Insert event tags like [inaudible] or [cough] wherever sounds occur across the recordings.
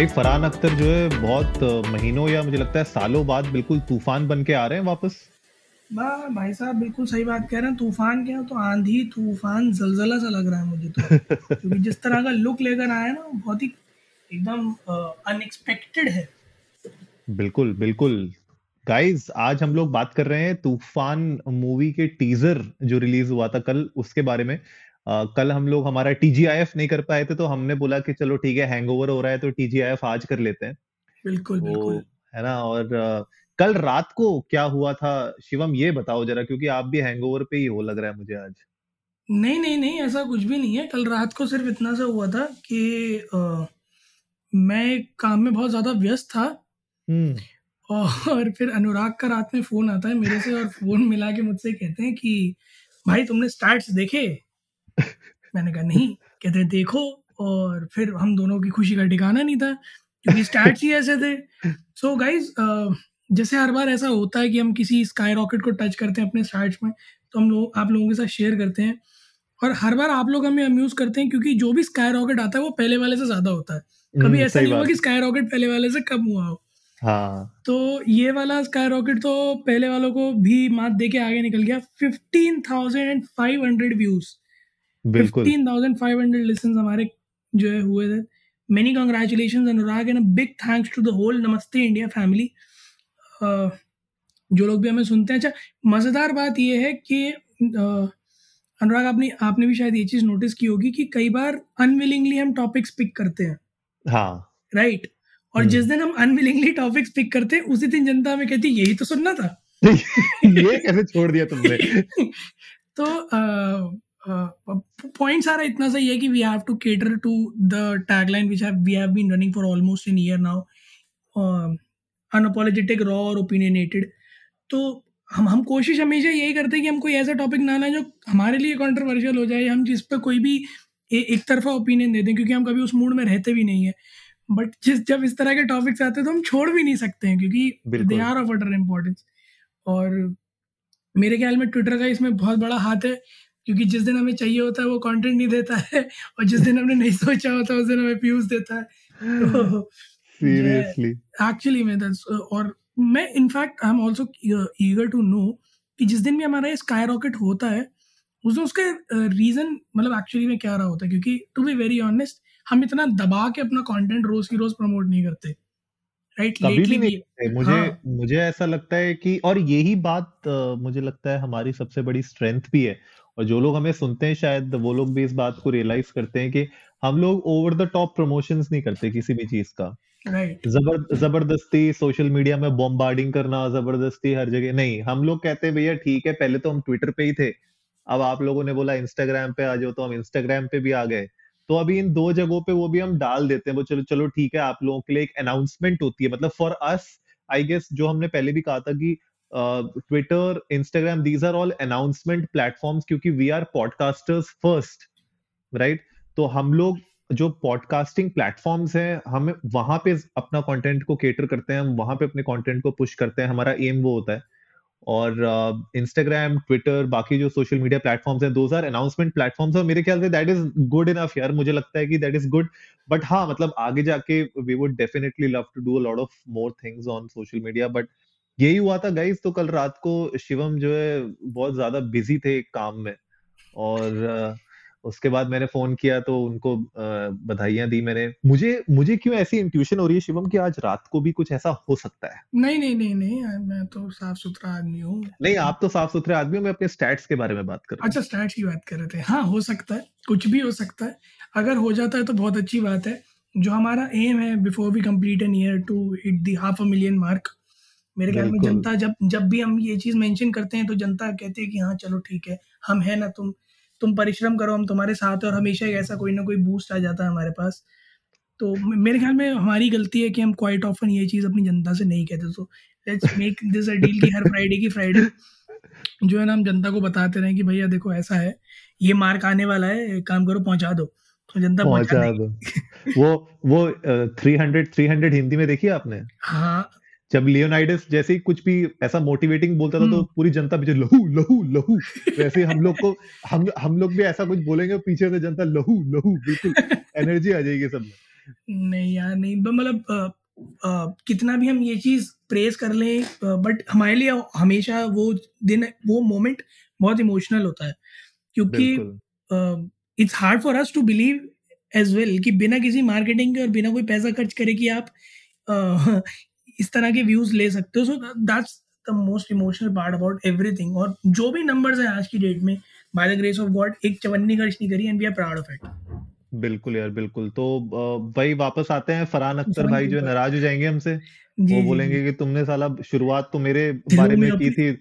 भाई फरहान अख्तर जो है बहुत महीनों या मुझे लगता है सालों बाद बिल्कुल तूफ़ान बन के आ रहे हैं वापस। वाह भाई साहब बिल्कुल सही बात कह रहे हैं। तूफ़ान क्या तो आंधी तूफ़ान जलजला सा लग रहा है मुझे तो। क्योंकि जिस तरह का लुक लेकर आया ना बहुत ही एकदम अनएक्सपेक्टेड है। बिल्कुल बिल्कुल। गाइस आज हम लोग बात कर रहे हैं तूफ़ान मूवी के टीजर जो रिलीज़ हुआ था कल उसके बारे में। अ, कल हम लोग हमारा टीजीआईएफ नहीं कर पाए थे तो हमने बोला कि चलो ठीक है हैंगओवर हो रहा है तो टीजीआईएफ आज कर लेते हैं। बिल्कुल तो बिल्कुल। है ना और अ, कल रात को क्या हुआ था? शिवम ये बताओ जरा क्योंकि आप भी हैंगओवर पे ही हो लग रहा है मुझे आज। नहीं नहीं नहीं ऐसा कुछ भी नहीं है। कल रात को सिर्फ़ इतना सा हुआ था कि अ, मैं काम में बहुत ज़्यादा व्यस्त था। हम्म। और फिर अनुराग का रात में फ़ोन आता है मेरे से और फ़ोन मिला के मुझसे कहते हैं कि भाई तुमने स्टार्ट देखे? मैंने कहा नहीं कहते देखो। और फिर हम दोनों की खुशी का ठिकाना नहीं था क्योंकि स्टार्ट्स ही ऐसे थे। सो so गाइज़ जैसे हर बार ऐसा होता है कि हम किसी स्काई रॉकेट को टच करते हैं अपने स्टार्ट्स में तो हम लोग आप लोगों के साथ शेयर करते हैं। और हर बार आप लोग हमें अम्यूज करते हैं क्योंकि जो भी स्काई रॉकेट आता है वो पहले वाले से ज़्यादा होता है। कभी हम्म, ऐसा नहीं हुआ कि स्काई रॉकेट पहले वाले से कम हुआ हो। हाँ। तो ये वाला स्काई रॉकेट तो पहले वालों को भी मात दे के आगे निकल गया। Fifteen thousand and five hundred views बिल्कुल। Fifteen thousand five hundred listen हमारे जो है हुए थे। Many congratulation Anurag and big thanks to the whole Namaste India family जो लोग भी हमें सुनते हैं। अच्छा मज़ेदार बात यह है कि अनुराग आपने आपने भी शायद ये चीज़ नोटिस की होगी कि कई बार अनविलिंगली हम टॉपिक्स पिक करते हैं। हाँ। राइट और हम्म। जिस दिन हम अनविलिंगली टॉपिक्स पिक करते हैं उसी दिन जनता हमें कहती यही तो सुनना था। [laughs] ये कैसे छोड़ दिया तुमने? [laughs] तो पॉइंट्स सारा इतना सही है कि we have to cater to the tagline which we have been running for almost in year now unapologetic raw और ओपिनियनेटेड तो हम हम कोशिश हमेशा यही करते हैं कि हम कोई ऐसा टॉपिक ना लाएँ जो हमारे लिए कंट्रोवर्शियल हो जाए हम जिस पर कोई भी ए, एक तरफा ओपिनियन दे दें क्योंकि हम कभी उस मूड में रहते भी नहीं है. बट जिस जब इस तरह के टॉपिक्स आते हैं तो हम छोड़ भी नहीं सकते हैं क्योंकि they are of utter importance और मेरे ख्याल में ट्विटर का इसमें बहुत बड़ा हाथ है क्योंकि जिस दिन हमें चाहिए होता है वो कंटेंट नहीं देता है और जिस दिन हमने नहीं सोचा होता उस दिन हमें व्यूज़ देता है। तो सीरियसली एक्चुअली में और मैं in fact I am also eager to know कि जिस दिन भी हमारा ये स्काई रॉकेट होता है उस दिन उसका रीज़न मतलब एक्चुअली में क्या रहा होता है? क्योंकि टू बी वेरी ऑनेस्ट हम इतना दबा के अपना कंटेंट रोज की रोज प्रमोट नहीं करते। राइट कभी भी नहीं। मुझे हाँ। मुझे ऐसा लगता है कि और यही बात मुझे लगता है हमारी सबसे बड़ी स्ट्रेंथ भी है और जो लोग हमें सुनते हैं शायद वो लोग भी इस बात को रियलाइज़ करते हैं कि हम लोग ओवर द टॉप प्रमोशंस नहीं करते किसी भी चीज़ का राइट जबर ज़बरदस्ती सोशल मीडिया में बॉम्बार्डिंग करना ज़बरदस्ती हर जगह नहीं हम लोग कहते हैं भैया ठीक है पहले तो हम ट्विटर पे ही थे अब आप लोगों ने बोला इंस्टाग्राम पे आ जाओ तो हम इंस्टाग्राम पे भी आ गए तो अभी इन दो जगहों पे वो भी हम डाल देते हैं, वो चलो चलो ठीक है, आप लोगों के लिए एक अनाउंसमेंट होती है। मतलब फॉर अस आई गेस जो हमने पहले भी कहा था कि Twitter Instagram these are all announcement platforms क्योंकि we are podcasters first right तो हम लोग जो पॉडकास्टिंग प्लेटफॉर्म्स हैं, हम वहाँ पे अपना कंटेंट को केटर करते हैं, हम वहाँ पे अपने कंटेंट को पुश करते हैं, हमारा एम वो होता है। और इंस्टाग्राम ट्विटर बाकी जो सोशल मीडिया प्लेटफॉर्म्स हैं दोज आर अनाउंसमेंट प्लेटफॉर्म्स और मेरे ख्याल say that is good enough यार। मुझे लगता है कि दैट इज़ गुड बट हाँ मतलब आगे जाके we would definitely love to do a lot of more things on social media but यही हुआ था गाइज़ तो कल रात को शिवम जो है बहुत ज़्यादा बिज़ी थे काम में। और अ, उसके बाद मैंने फ़ोन किया तो उनको बधाइयाँ दी मैंने। मुझे मुझे क्यों ऐसी इंट्यूशन हो रही है शिवम कि आज रात को भी कुछ ऐसा हो सकता है? नहीं नहीं नहीं नहीं मैं तो साफ़ सुथरा आदमी हूँ। नहीं आप तो साफ़ सुथरे आदमी हो मैं अपने स्टैट्स के बारे में बात कर रहा अच्छा स्टैट्स की बात कर रहे थे। हाँ हो सकता है कुछ भी हो सकता है। अगर हो जाता है तो बहुत अच्छी बात है। जो हमारा एम है before we complete an year to hit the half a million mark मेरे ख्याल में जनता जब जब भी हम ये चीज़ मेंशन करते हैं तो जनता कहती है कि हाँ चलो ठीक है हम है ना तुम। तुम परिश्रम करो हम तुम्हारे साथ और हमेशा ही ऐसा कोई ना कोई बूस्ट आ जाता है हमारे पास। तो मेरे ख्याल में हमारी गलती है कि हम क्वाइट ऑफन ये चीज़ अपनी जनता से नहीं कहते तो let's make this a deal कि हर फ्राइडे की फ्राइडे जो है ना हम जनता को बताते रहे कि भैया देखो ऐसा है ये मार्क आने वाला है काम करो पहुँचा दो। तो जनता पहुँचा पहुँचा दो। [laughs] वो वो three hundred three hundred Hindi में देखी आपने? हाँ जब लियोनाइडस जैसे ही कुछ भी ऐसा मोटिवेटिंग बोलता था तो हम्म। पूरी जनता पीछे लहू लहू लहू। वैसे हम लोग को हम हम लोग भी ऐसा कुछ बोलेंगे पीछे से जनता लहू लहू बिल्कुल [laughs] एनर्जी आ जाएगी सब नहीं यार नहीं मतलब कितना भी हम ये चीज़ प्रेस कर लें बट हमारे लिए हमेशा वो दिन वो मोमेंट बहुत इमोशनल होता है। क्योंकि it's hard for us to believe as well कि बिना किसी मार्केटिंग के और बिना कोई पैसा खर्च करे कि आप इस तरह के व्यूज़ ले सकते हो। So that's the most emotional part about everything और जो भी नंबर्स हैं आज की डेट में by the grace of God एक चवन्नी खर्च नहीं करी and we are proud of it बिल्कुल यार बिल्कुल। तो भाई वापस आते हैं फरहान अख्तर भाई जो। नाराज़ हो जाएँगे हमसे। वो बोलेंगे कि तुमने साला शुरुआत तो मेरे बारे में की थी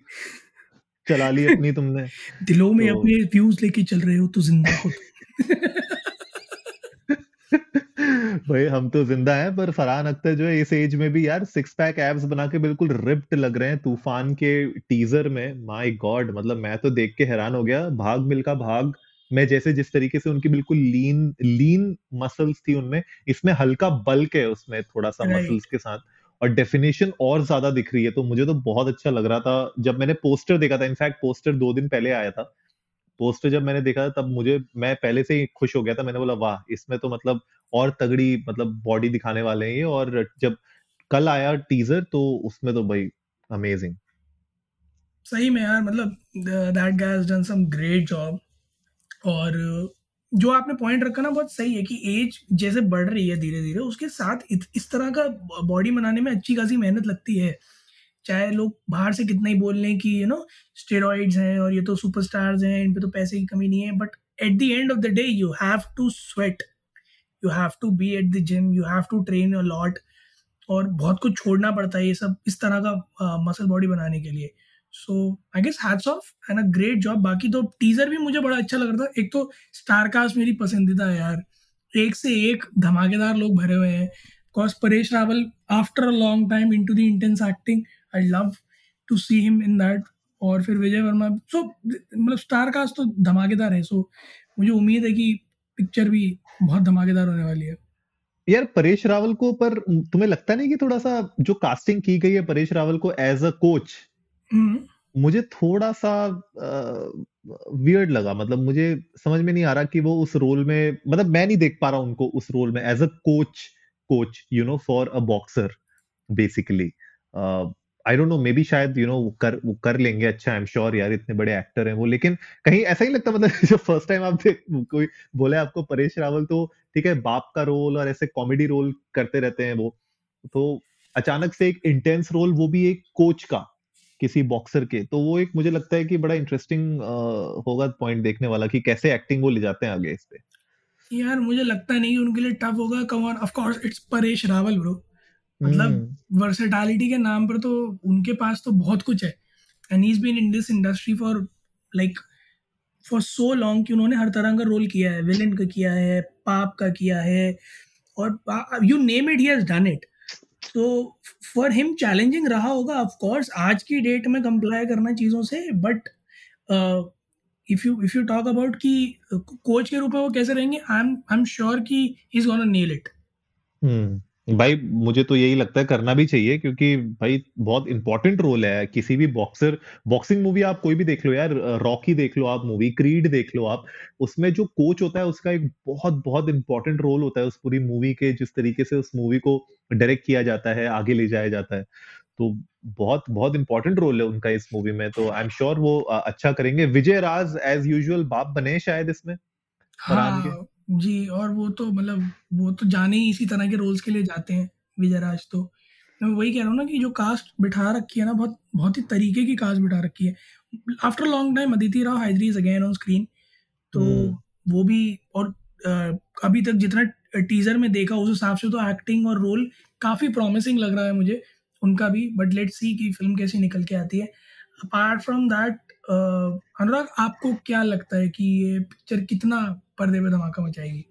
चला ली [laughs] अपनी तुमने। दिलों में तो- अपने व्यूज़ लेके चल रहे हो तो ज़िंदा हो [laughs] भाई हम तो ज़िंदा हैं पर फरहान अख्तर जो है इस एज में भी यार सिक्स पैक एब्स बना के बिल्कुल रिप्ड लग रहे हैं तूफ़ान के टीजर में। माय गॉड मतलब मैं तो देख के हैरान हो गया। भाग मिल्खा भाग मैं जैसे जिस तरीके से उनकी बिल्कुल लीन लीन मसल्स थी उनमें इसमें हल्का बल्क है उसमें थोड़ा सा. मसल्स के साथ। और डेफिनेशन और ज़्यादा दिख रही है तो मुझे तो बहुत अच्छा लग रहा था। जब मैंने पोस्टर देखा था इनफैक्ट पोस्टर दो दिन पहले आया था पोस्टर जब मैंने देखा तब मुझे मैं पहले से ही खुश हो गया था। मैंने बोला वाह इसमें तो मतलब और तगड़ी मतलब बॉडी दिखाने वाले हैं ये। और जब कल आया टीजर तो उसमें तो भाई अमेजिंग सही में यार मतलब that guy has done some great job और जो आपने पॉइंट रखा ना बहुत सही है कि एज जैसे बढ़ रही है धीरे धीरे उसके साथ इत, इस तरह का बॉडी बनाने में अच्छी खासी मेहनत लगती है। चाहे लोग बाहर से कितना ही बोल लें कि यू नो स्टेरॉइड्स हैं और ये तो सुपरस्टार्स हैं इन पे तो पैसे की कमी नहीं है but at the end of the day you have to sweat you have to be at the gym you have to train a lot और बहुत कुछ छोड़ना पड़ता है ये सब इस तरह का मसल uh, बॉडी बनाने के लिए। So I guess hats off and a great job बाकी तो टीजर भी मुझे बड़ा अच्छा लग रहा था। एक तो स्टारकास्ट मेरी पसंदीदा है यार। एक से एक धमाकेदार लोग भरे हुए हैं। Cause Paresh Rawal after a long time in to the intense acting I love to see him in that और फिर विजय वर्मा सो मतलब स्टार कास्ट तो धमाकेदार है सो मुझे उम्मीद है कि पिक्चर भी बहुत धमाकेदार होने वाली है। यार परेश रावल को पर तुम्हें लगता नहीं कि थोड़ा सा जो कास्टिंग की गई है परेश रावल को एज अ कोच हम्म, मुझे थोड़ा सा वियर्ड लगा। मतलब मुझे समझ में नहीं आ रहा कि वो उस रोल में मतलब मैं नहीं देख पा रहा उनको उस रोल में as a coach coach you know for a boxer basically I don't know maybe शायद यू नो वो कर वो कर लेंगे अच्छा आई एम श्योर यार इतने बड़े एक्टर हैं वो, लेकिन कहीं ऐसा ही लगता मतलब जो फ़र्स्ट टाइम आप कोई बोले आपको परेश रावल तो ठीक है, बाप का रोल और ऐसे कॉमेडी रोल करते रहते हैं वो। तो अचानक से एक इंटेंस रोल वो भी एक कोच का, किसी बॉक्सर के। तो वो एक मुझे लगता है कि बड़ा इंटरेस्टिंग होगा पॉइंट देखने वाला कि कैसे एक्टिंग वो ले जाते हैं आगे इस पे। यार मुझे लगता नहीं उनके लिए टफ होगा come on of course it's Paresh Rawal bro मतलब हम्म, वर्सेटैलिटी के नाम पर तो उनके पास तो बहुत कुछ है। And he been in this industry for like for so long कि उन्होंने हर तरह का रोल किया है। विलन का किया है पाप का किया है। और you name it he has done it तो फॉर हिम चैलेंजिंग रहा होगा ऑफ़ कोर्स आज की डेट में कंप्लाई करना चीज़ों से but if you if you talk about कि कोच के रूप में वो कैसे रहेंगे I am I am sure कि is gonna nail it hmm. भाई, मुझे तो यही लगता है करना भी चाहिए क्योंकि भाई बहुत इंपॉर्टेंट रोल है। किसी भी बॉक्सर बॉक्सिंग मूवी आप कोई भी देख लो यार रॉकी देख लो आप मूवी क्रीड देख लो आप, उसमें जो कोच होता है उसका एक बहुत बहुत इंपॉर्टेंट रोल होता है उस पूरी मूवी के, जिस तरीके से उस मूवी को डायरेक्ट किया जाता है, आगे ले जाया जाता है। तो बहुत बहुत इंपॉर्टेंट रोल है उनका इस मूवी में। तो आई एम श्योर वो अच्छा करेंगे। विजय राज एज यूजल बाप बने शायद इसमें हाँ। जी और वो तो मतलब वो तो जाने ही इसी तरह के रोल्स के लिए जाते हैं विजय राज तो। मैं वही कह रहा हूँ ना कि जो कास्ट बिठा रखी है ना बहुत बहुत ही तरीके की कास्ट बिठा रखी है। After long time Aditi Rao Hydari is again on screen तो हम्म। वो भी और अ, अभी तक जितना टीजर में देखा उस हिसाब से तो एक्टिंग और रोल काफ़ी प्रॉमिसिंग लग रहा है मुझे उनका भी बट लेट्स सी कि फ़िल्म कैसी निकल के आती है। अपार्ट फ्रॉम दैट अनुराग आपको क्या लगता है कि ये पिक्चर कितना पर्दे पे धमाका मचाएगी।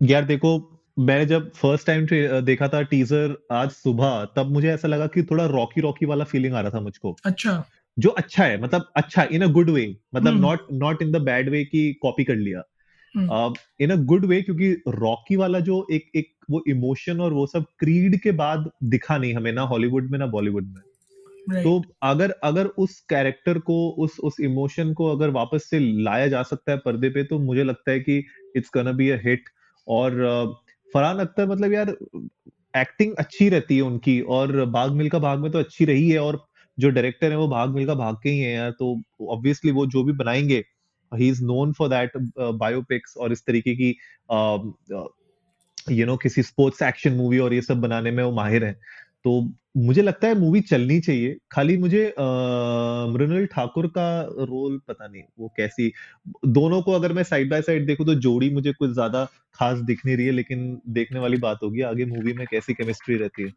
यार देखो मैंने जब फ़र्स्ट टाइम देखा था टीजर आज सुबह तब मुझे ऐसा लगा कि थोड़ा रॉकी रॉकी वाला फीलिंग आ रहा था मुझको। अच्छा। जो अच्छा है मतलब अच्छा इन अ गुड वे मतलब हम्म। Not not in the bad way की कॉपी कर लिया। हम्म। इन अ गुड वे क्योंकि रॉकी वाला जो एक एक वो इमोशन और वो सब क्रीड के बाद दिखा नहीं हमें ना हॉलीवुड में ना बॉलीवुड में। Right. तो अगर अगर उस कैरेक्टर को, उस उस इमोशन को अगर वापस से लाया जा सकता है पर्दे पे तो मुझे लगता है कि it's gonna be a hit और फरहान अख्तर मतलब यार एक्टिंग अच्छी रहती है उनकी और भाग मिल्खा भाग में तो अच्छी रही है और जो डायरेक्टर है वो भाग मिल्खा भाग के ही है यार तो ऑब्वियसली वो जो भी बनाएँगे he is known for that biopics और इस तरीके की यू नो किसी स्पोर्ट्स एक्शन मूवी और ये सब बनाने में वो माहिर है तो मुझे लगता है मूवी चलनी चाहिए। खाली मुझे मृणाल ठाकुर का रोल पता नहीं वो कैसी, दोनों को अगर मैं साइड बाय साइड देखूँ तो जोड़ी मुझे कुछ ज़्यादा खास दिख नहीं रही है, लेकिन देखने वाली बात होगी आगे मूवी में कैसी केमिस्ट्री रहती है।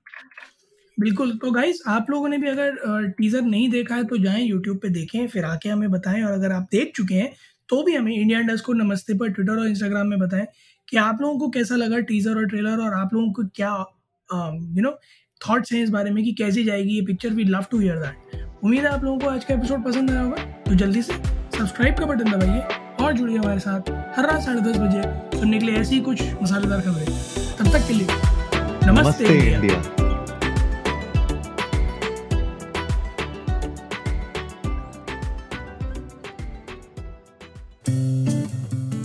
बिल्कुल तो गाइस आप लोगों ने भी अगर टीजर नहीं देखा है तो जाएँ यूट्यूब पे देखें, फिर आके हमें बताएँ, और अगर आप देख चुके हैं तो भी हमें इंडिया इंडस्ट को नमस्ते पर ट्विटर और इंस्टाग्राम में बताएँ कि आप लोगों को कैसा लगा टीजर और ट्रेलर और आप लोगों को क्या यू नो थॉट्स हैं इस बारे में कि कैसी जाएगी ये picture we love to hear that उम्मीद है आप लोगों को आज का एपिसोड पसंद आया होगा तो जल्दी से सब्सक्राइब का बटन दबाइए और जुड़िए हमारे साथ हर रात साढ़े दस बजे सुनने के लिए ऐसी ही कुछ मसालेदार खबरें। तब तक के लिए नमस्ते, नमस्ते इंडिया। इंडिया।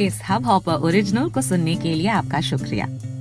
इस हब हॉपर ओरिजिनल को सुनने के लिए आपका शुक्रिया।